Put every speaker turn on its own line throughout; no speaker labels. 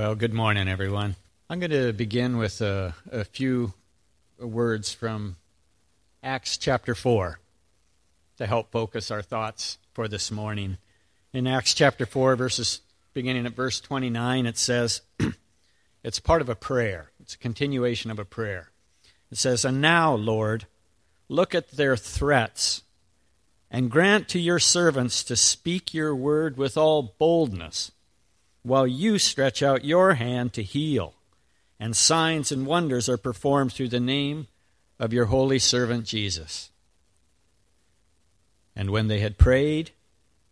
Well, good morning, everyone. I'm going to begin with a, a, few words from Acts chapter 4 to help focus our thoughts for this morning. In Acts chapter 4, verses beginning at verse 29, it says, it's part of a prayer. It's a continuation of a prayer. It says, And now, Lord, look at their threats, and grant to your servants to speak your word with all boldness while you stretch out your hand to heal, and signs and wonders are performed through the name of your holy servant Jesus. And when they had prayed,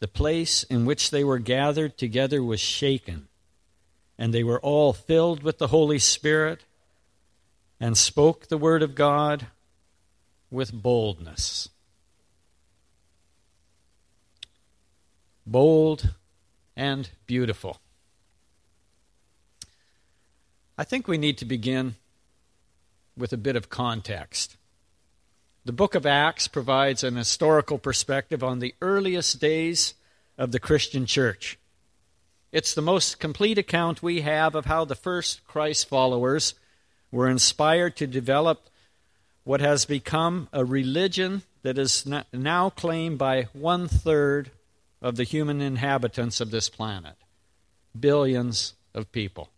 the place in which they were gathered together was shaken, and they were all filled with the Holy Spirit and spoke the word of God with boldness. Bold and beautiful. I think we need to begin with a bit of context. The book of Acts provides an historical perspective on the earliest days of the Christian church. It's the most complete account we have of how the first Christ followers were inspired to develop what has become a religion that is now claimed by one third of the human inhabitants of this planet billions of people.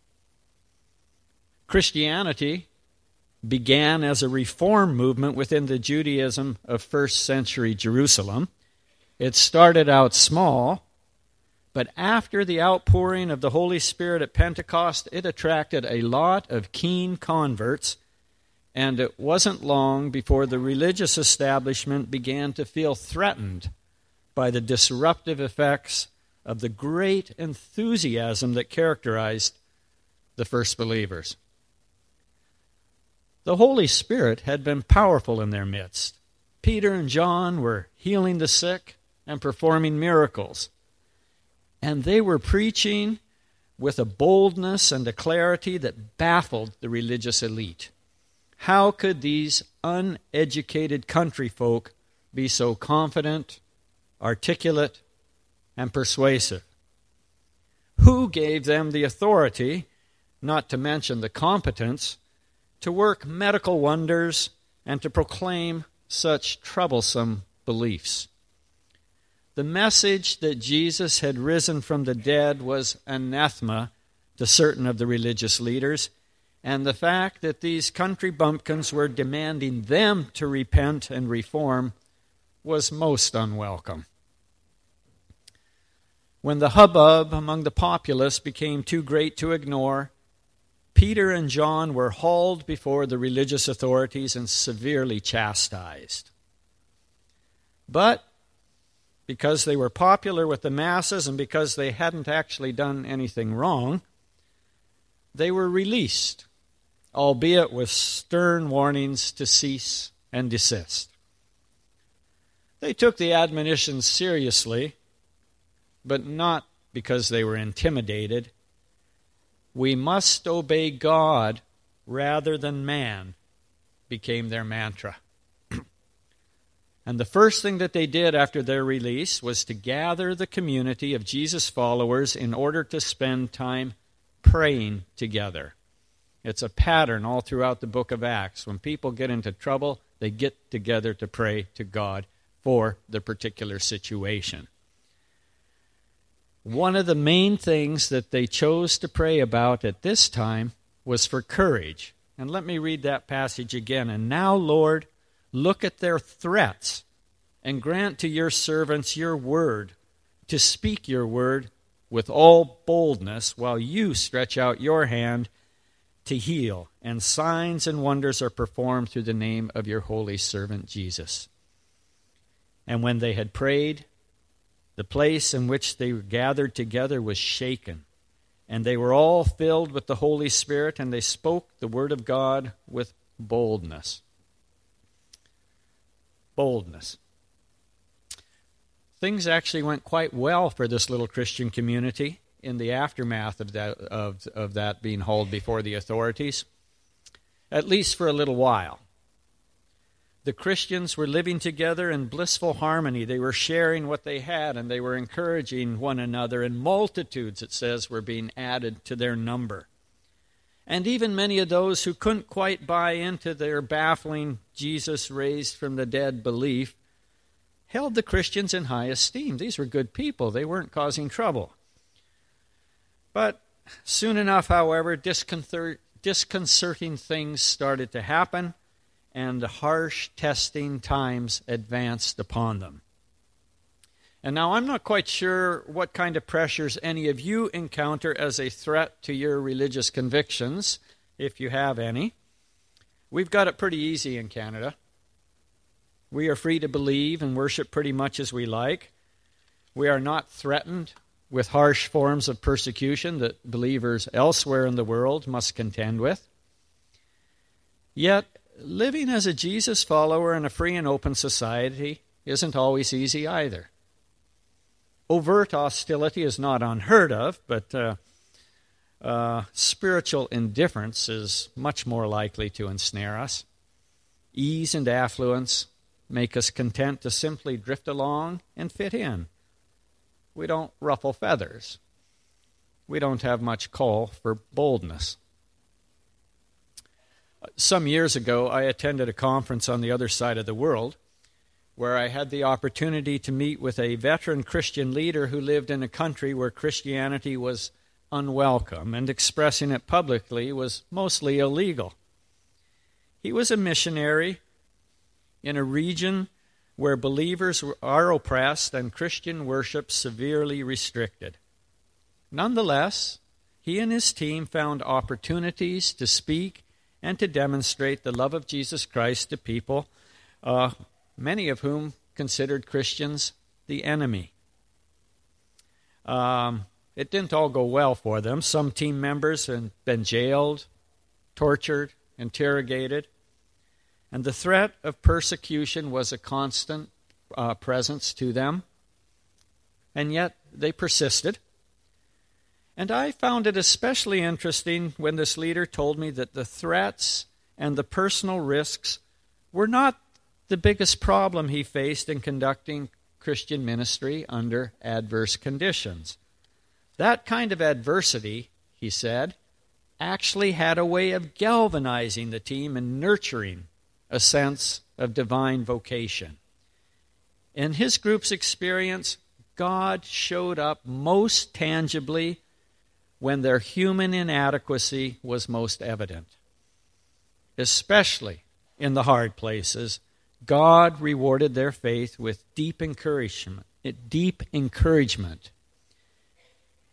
Christianity began as a reform movement within the Judaism of first century Jerusalem. It started out small, but after the outpouring of the Holy Spirit at Pentecost, it attracted a lot of keen converts, and it wasn't long before the religious establishment began to feel threatened by the disruptive effects of the great enthusiasm that characterized the first believers. The Holy Spirit had been powerful in their midst. Peter and John were healing the sick and performing miracles. And they were preaching with a boldness and a clarity that baffled the religious elite. How could these uneducated country folk be so confident, articulate, and persuasive? Who gave them the authority, not to mention the competence, to work medical wonders, and to proclaim such troublesome beliefs. The message that Jesus had risen from the dead was anathema to certain of the religious leaders, and the fact that these country bumpkins were demanding them to repent and reform was most unwelcome. When the hubbub among the populace became too great to ignore, Peter and John were hauled before the religious authorities and severely chastised. But because they were popular with the masses and because they hadn't actually done anything wrong, they were released, albeit with stern warnings to cease and desist. They took the admonitions seriously, but not because they were intimidated we must obey God rather than man became their mantra. and the first thing that they did after their release was to gather the community of Jesus' followers in order to spend time praying together. It's a pattern all throughout the book of Acts. When people get into trouble, they get together to pray to God for the particular situation. One of the main things that they chose to pray about at this time was for courage. And let me read that passage again. And now, Lord, look at their threats and grant to your servants your word, to speak your word with all boldness, while you stretch out your hand to heal, and signs and wonders are performed through the name of your holy servant Jesus. And when they had prayed, the place in which they were gathered together was shaken, and they were all filled with the Holy Spirit, and they spoke the word of God with boldness. Boldness. Things actually went quite well for this little Christian community in the aftermath of that, of, of that being hauled before the authorities, at least for a little while. The Christians were living together in blissful harmony. They were sharing what they had and they were encouraging one another, and multitudes, it says, were being added to their number. And even many of those who couldn't quite buy into their baffling Jesus raised from the dead belief held the Christians in high esteem. These were good people, they weren't causing trouble. But soon enough, however, disconcerting things started to happen and the harsh testing times advanced upon them. And now I'm not quite sure what kind of pressures any of you encounter as a threat to your religious convictions, if you have any. We've got it pretty easy in Canada. We are free to believe and worship pretty much as we like. We are not threatened with harsh forms of persecution that believers elsewhere in the world must contend with. Yet, living as a Jesus follower in a free and open society isn't always easy either. Overt hostility is not unheard of, but uh, uh, spiritual indifference is much more likely to ensnare us. Ease and affluence make us content to simply drift along and fit in. We don't ruffle feathers. We don't have much call for boldness. Some years ago, I attended a conference on the other side of the world where I had the opportunity to meet with a veteran Christian leader who lived in a country where Christianity was unwelcome and expressing it publicly was mostly illegal. He was a missionary in a region where believers are oppressed and Christian worship severely restricted. Nonetheless, he and his team found opportunities to speak and to demonstrate the love of Jesus Christ to people, uh, many of whom considered Christians the enemy. Um, it didn't all go well for them. Some team members had been jailed, tortured, interrogated, and the threat of persecution was a constant uh, presence to them. And yet they persisted. And I found it especially interesting when this leader told me that the threats and the personal risks were not the biggest problem he faced in conducting Christian ministry under adverse conditions. That kind of adversity, he said, actually had a way of galvanizing the team and nurturing a sense of divine vocation. In his group's experience, God showed up most tangibly when their human inadequacy was most evident. Especially in the hard places, God rewarded their faith with deep encouragement. Deep encouragement.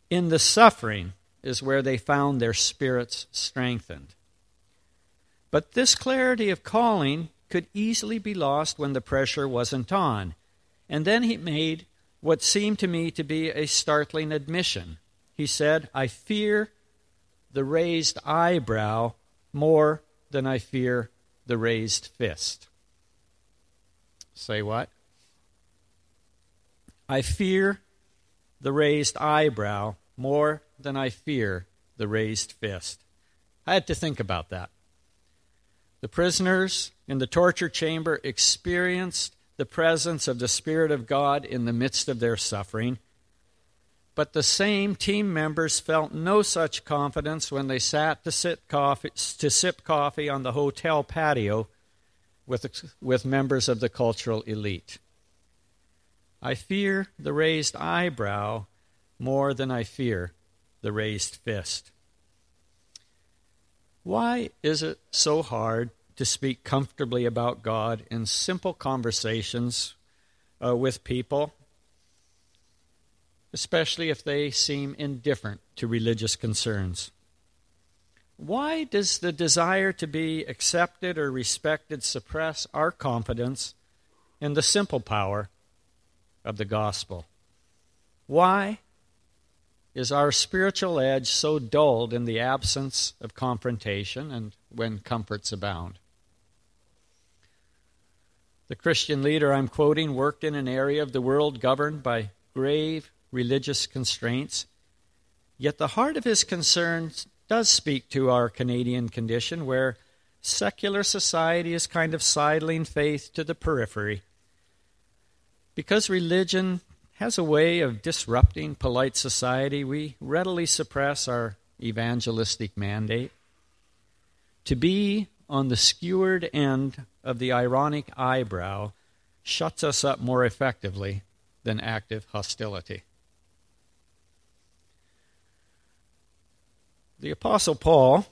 In the suffering is where they found their spirits strengthened. But this clarity of calling could easily be lost when the pressure wasn't on. And then he made what seemed to me to be a startling admission he said, I fear the raised eyebrow more than I fear the raised fist. Say what? I fear the raised eyebrow more than I fear the raised fist. I had to think about that. The prisoners in the torture chamber experienced the presence of the Spirit of God in the midst of their suffering. But the same team members felt no such confidence when they sat to, sit coffee, to sip coffee on the hotel patio with, with members of the cultural elite. I fear the raised eyebrow more than I fear the raised fist. Why is it so hard to speak comfortably about God in simple conversations uh, with people especially if they seem indifferent to religious concerns. Why does the desire to be accepted or respected suppress our confidence in the simple power of the gospel? Why is our spiritual edge so dulled in the absence of confrontation and when comforts abound? The Christian leader I'm quoting worked in an area of the world governed by grave religious constraints. Yet the heart of his concerns does speak to our Canadian condition, where secular society is kind of sidling faith to the periphery. Because religion has a way of disrupting polite society, we readily suppress our evangelistic mandate. To be on the skewered end of the ironic eyebrow shuts us up more effectively than active hostility. The Apostle Paul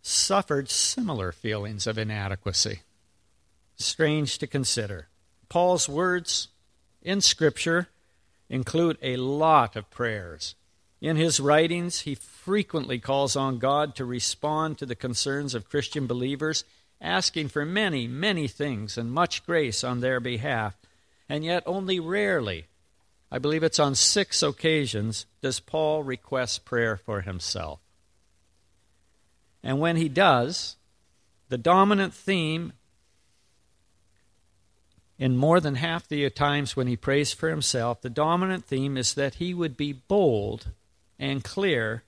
suffered similar feelings of inadequacy. Strange to consider. Paul's words in Scripture include a lot of prayers. In his writings, he frequently calls on God to respond to the concerns of Christian believers, asking for many, many things and much grace on their behalf. And yet, only rarely, I believe it's on six occasions, does Paul request prayer for himself. And when he does, the dominant theme in more than half the times when he prays for himself, the dominant theme is that he would be bold and clear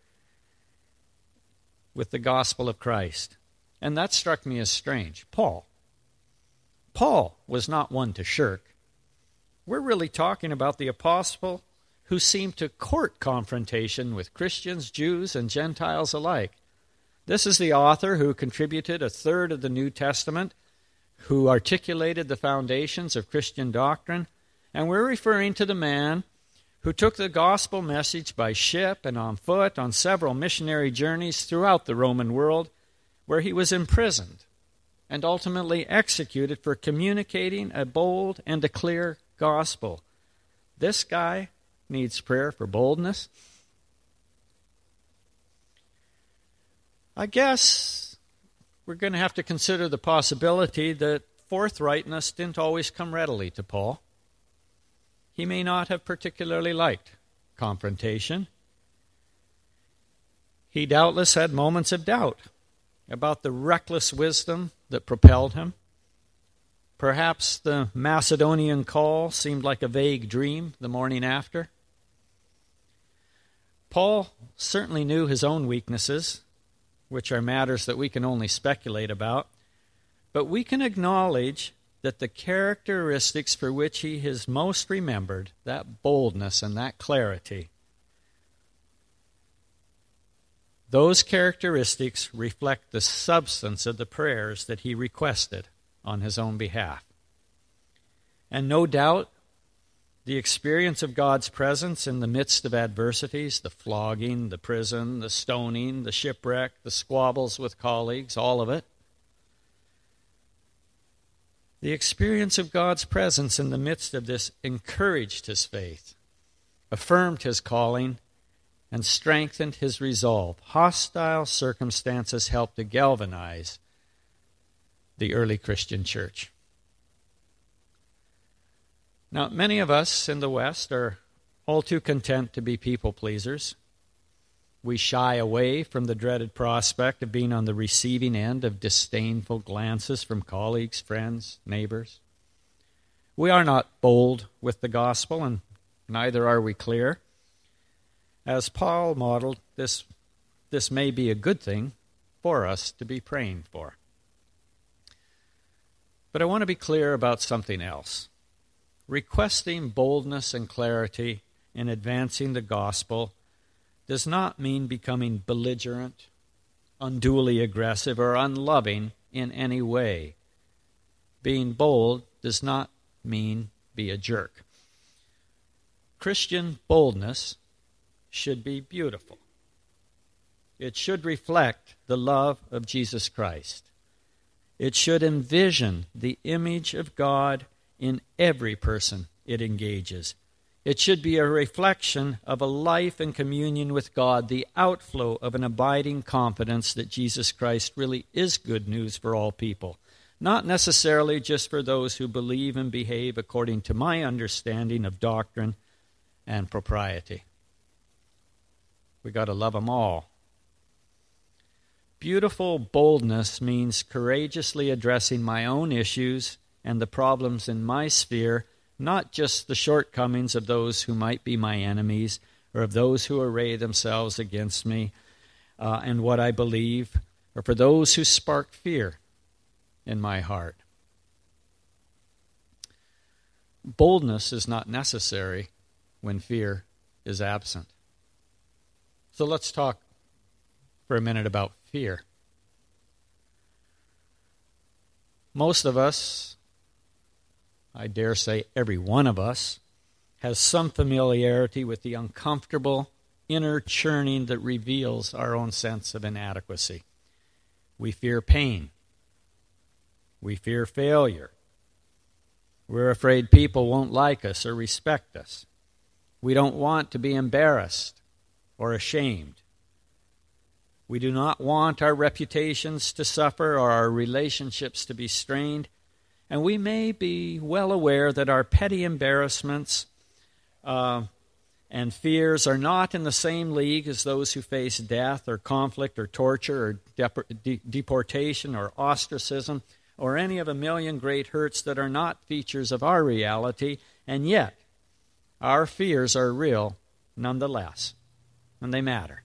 with the gospel of Christ. And that struck me as strange. Paul. Paul was not one to shirk. We're really talking about the apostle who seemed to court confrontation with Christians, Jews, and Gentiles alike. This is the author who contributed a third of the New Testament, who articulated the foundations of Christian doctrine, and we're referring to the man who took the gospel message by ship and on foot on several missionary journeys throughout the Roman world, where he was imprisoned and ultimately executed for communicating a bold and a clear gospel. This guy needs prayer for boldness I guess we're going to have to consider the possibility that forthrightness didn't always come readily to Paul. He may not have particularly liked confrontation. He doubtless had moments of doubt about the reckless wisdom that propelled him. Perhaps the Macedonian call seemed like a vague dream the morning after. Paul certainly knew his own weaknesses which are matters that we can only speculate about, but we can acknowledge that the characteristics for which he is most remembered, that boldness and that clarity, those characteristics reflect the substance of the prayers that he requested on his own behalf. And no doubt the experience of God's presence in the midst of adversities, the flogging, the prison, the stoning, the shipwreck, the squabbles with colleagues, all of it. The experience of God's presence in the midst of this encouraged his faith, affirmed his calling, and strengthened his resolve. Hostile circumstances helped to galvanize the early Christian church. Now, many of us in the West are all too content to be people pleasers. We shy away from the dreaded prospect of being on the receiving end of disdainful glances from colleagues, friends, neighbors. We are not bold with the gospel, and neither are we clear. As Paul modeled, this, this may be a good thing for us to be praying for. But I want to be clear about something else requesting boldness and clarity in advancing the gospel does not mean becoming belligerent, unduly aggressive, or unloving in any way. Being bold does not mean be a jerk. Christian boldness should be beautiful. It should reflect the love of Jesus Christ. It should envision the image of God in every person it engages. It should be a reflection of a life in communion with God, the outflow of an abiding confidence that Jesus Christ really is good news for all people, not necessarily just for those who believe and behave according to my understanding of doctrine and propriety. We got to love them all. Beautiful boldness means courageously addressing my own issues and the problems in my sphere, not just the shortcomings of those who might be my enemies or of those who array themselves against me uh, and what I believe or for those who spark fear in my heart. Boldness is not necessary when fear is absent. So let's talk for a minute about fear. Most of us, I dare say every one of us, has some familiarity with the uncomfortable inner churning that reveals our own sense of inadequacy. We fear pain. We fear failure. We're afraid people won't like us or respect us. We don't want to be embarrassed or ashamed. We do not want our reputations to suffer or our relationships to be strained. And we may be well aware that our petty embarrassments uh, and fears are not in the same league as those who face death or conflict or torture or de- deportation or ostracism or any of a million great hurts that are not features of our reality, and yet our fears are real nonetheless, and they matter.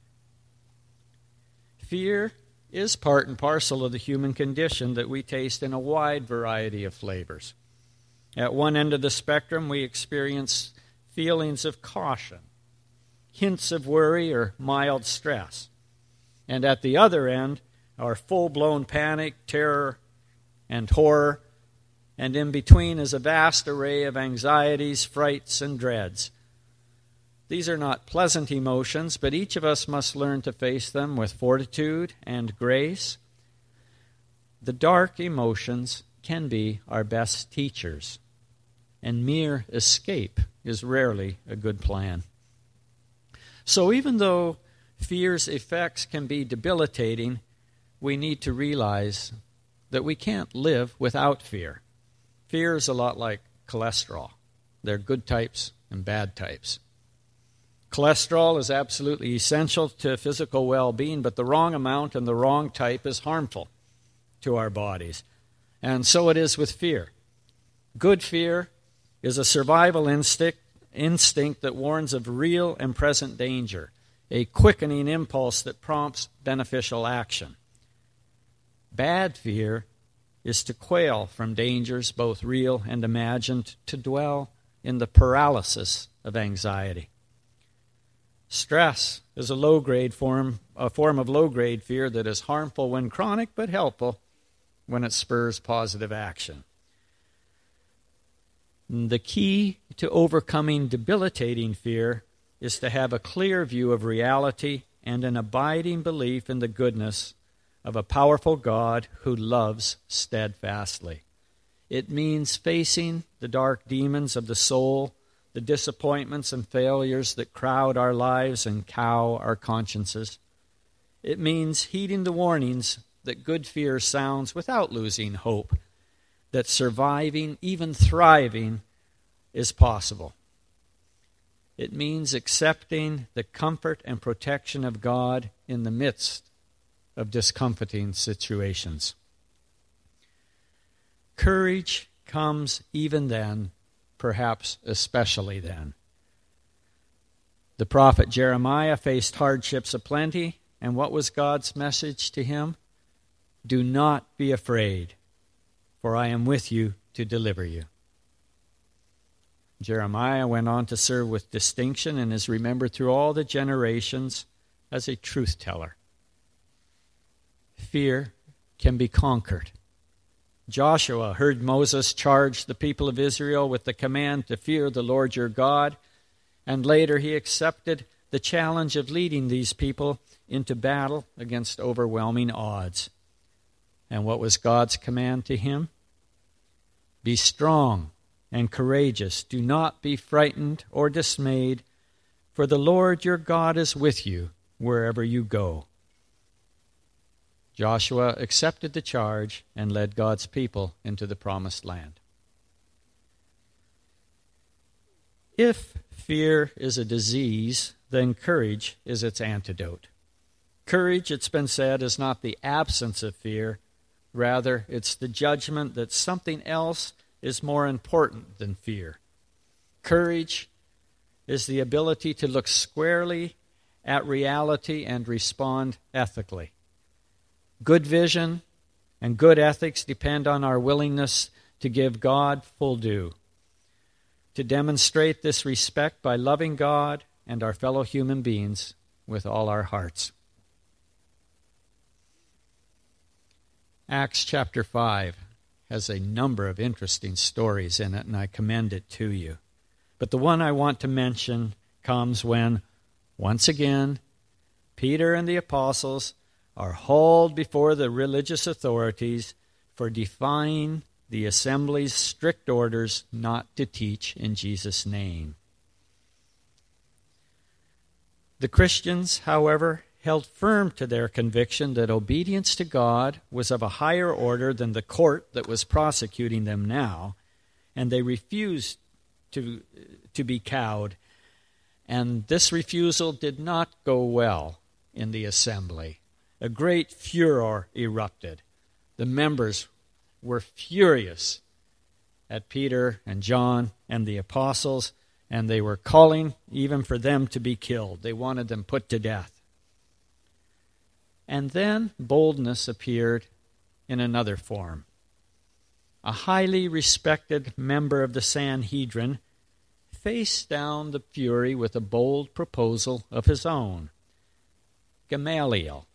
Fear is part and parcel of the human condition that we taste in a wide variety of flavors. At one end of the spectrum, we experience feelings of caution, hints of worry, or mild stress. And at the other end, our full blown panic, terror, and horror. And in between is a vast array of anxieties, frights, and dreads. These are not pleasant emotions, but each of us must learn to face them with fortitude and grace. The dark emotions can be our best teachers, and mere escape is rarely a good plan. So, even though fear's effects can be debilitating, we need to realize that we can't live without fear. Fear is a lot like cholesterol, there are good types and bad types. Cholesterol is absolutely essential to physical well being, but the wrong amount and the wrong type is harmful to our bodies. And so it is with fear. Good fear is a survival instinct, instinct that warns of real and present danger, a quickening impulse that prompts beneficial action. Bad fear is to quail from dangers, both real and imagined, to dwell in the paralysis of anxiety. Stress is a low grade form, a form of low grade fear that is harmful when chronic but helpful when it spurs positive action. The key to overcoming debilitating fear is to have a clear view of reality and an abiding belief in the goodness of a powerful God who loves steadfastly. It means facing the dark demons of the soul the disappointments and failures that crowd our lives and cow our consciences. It means heeding the warnings that good fear sounds without losing hope, that surviving, even thriving, is possible. It means accepting the comfort and protection of God in the midst of discomforting situations. Courage comes even then perhaps especially then. The prophet Jeremiah faced hardships aplenty, and what was God's message to him? Do not be afraid, for I am with you to deliver you. Jeremiah went on to serve with distinction and is remembered through all the generations as a truth teller. Fear can be conquered. Joshua heard Moses charge the people of Israel with the command to fear the Lord your God, and later he accepted the challenge of leading these people into battle against overwhelming odds. And what was God's command to him? Be strong and courageous. Do not be frightened or dismayed, for the Lord your God is with you wherever you go. Joshua accepted the charge and led God's people into the promised land. If fear is a disease, then courage is its antidote. Courage, it's been said, is not the absence of fear, rather, it's the judgment that something else is more important than fear. Courage is the ability to look squarely at reality and respond ethically. Good vision and good ethics depend on our willingness to give God full due. To demonstrate this respect by loving God and our fellow human beings with all our hearts. Acts chapter 5 has a number of interesting stories in it, and I commend it to you. But the one I want to mention comes when, once again, Peter and the apostles are hauled before the religious authorities for defying the assembly's strict orders not to teach in Jesus' name. The Christians, however, held firm to their conviction that obedience to God was of a higher order than the court that was prosecuting them now, and they refused to, to be cowed. And this refusal did not go well in the assembly. A great furor erupted. The members were furious at Peter and John and the apostles, and they were calling even for them to be killed. They wanted them put to death. And then boldness appeared in another form. A highly respected member of the Sanhedrin faced down the fury with a bold proposal of his own. Gamaliel,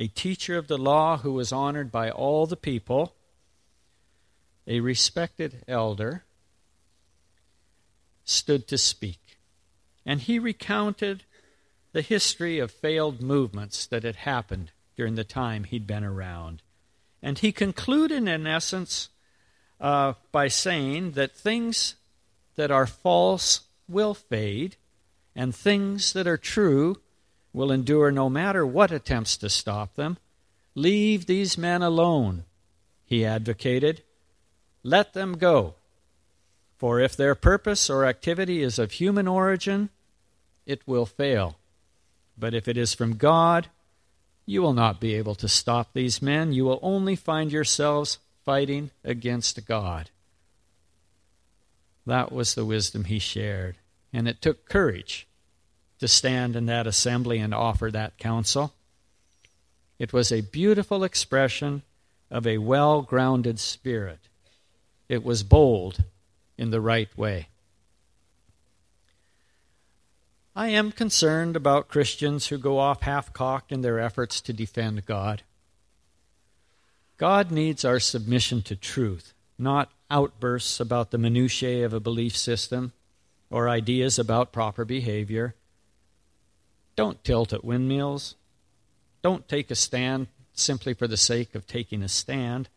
a teacher of the law who was honored by all the people, a respected elder, stood to speak. And he recounted the history of failed movements that had happened during the time he'd been around. And he concluded, in essence, uh, by saying that things that are false will fade, and things that are true will endure no matter what attempts to stop them. Leave these men alone, he advocated. Let them go. For if their purpose or activity is of human origin, it will fail. But if it is from God, you will not be able to stop these men. You will only find yourselves fighting against God. That was the wisdom he shared. And it took courage to stand in that assembly and offer that counsel. It was a beautiful expression of a well grounded spirit. It was bold in the right way. I am concerned about Christians who go off half cocked in their efforts to defend God. God needs our submission to truth, not outbursts about the minutiae of a belief system or ideas about proper behavior. Don't tilt at windmills. Don't take a stand simply for the sake of taking a stand.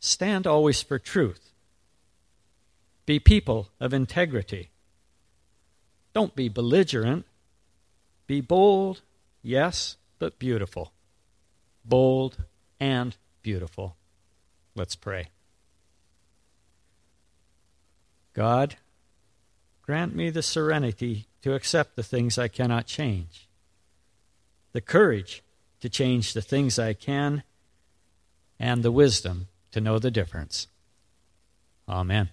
Stand always for truth. Be people of integrity. Don't be belligerent. Be bold, yes, but beautiful. Bold and beautiful. Let's pray. God, grant me the serenity to accept the things I cannot change, the courage to change the things I can, and the wisdom to know the difference. Amen.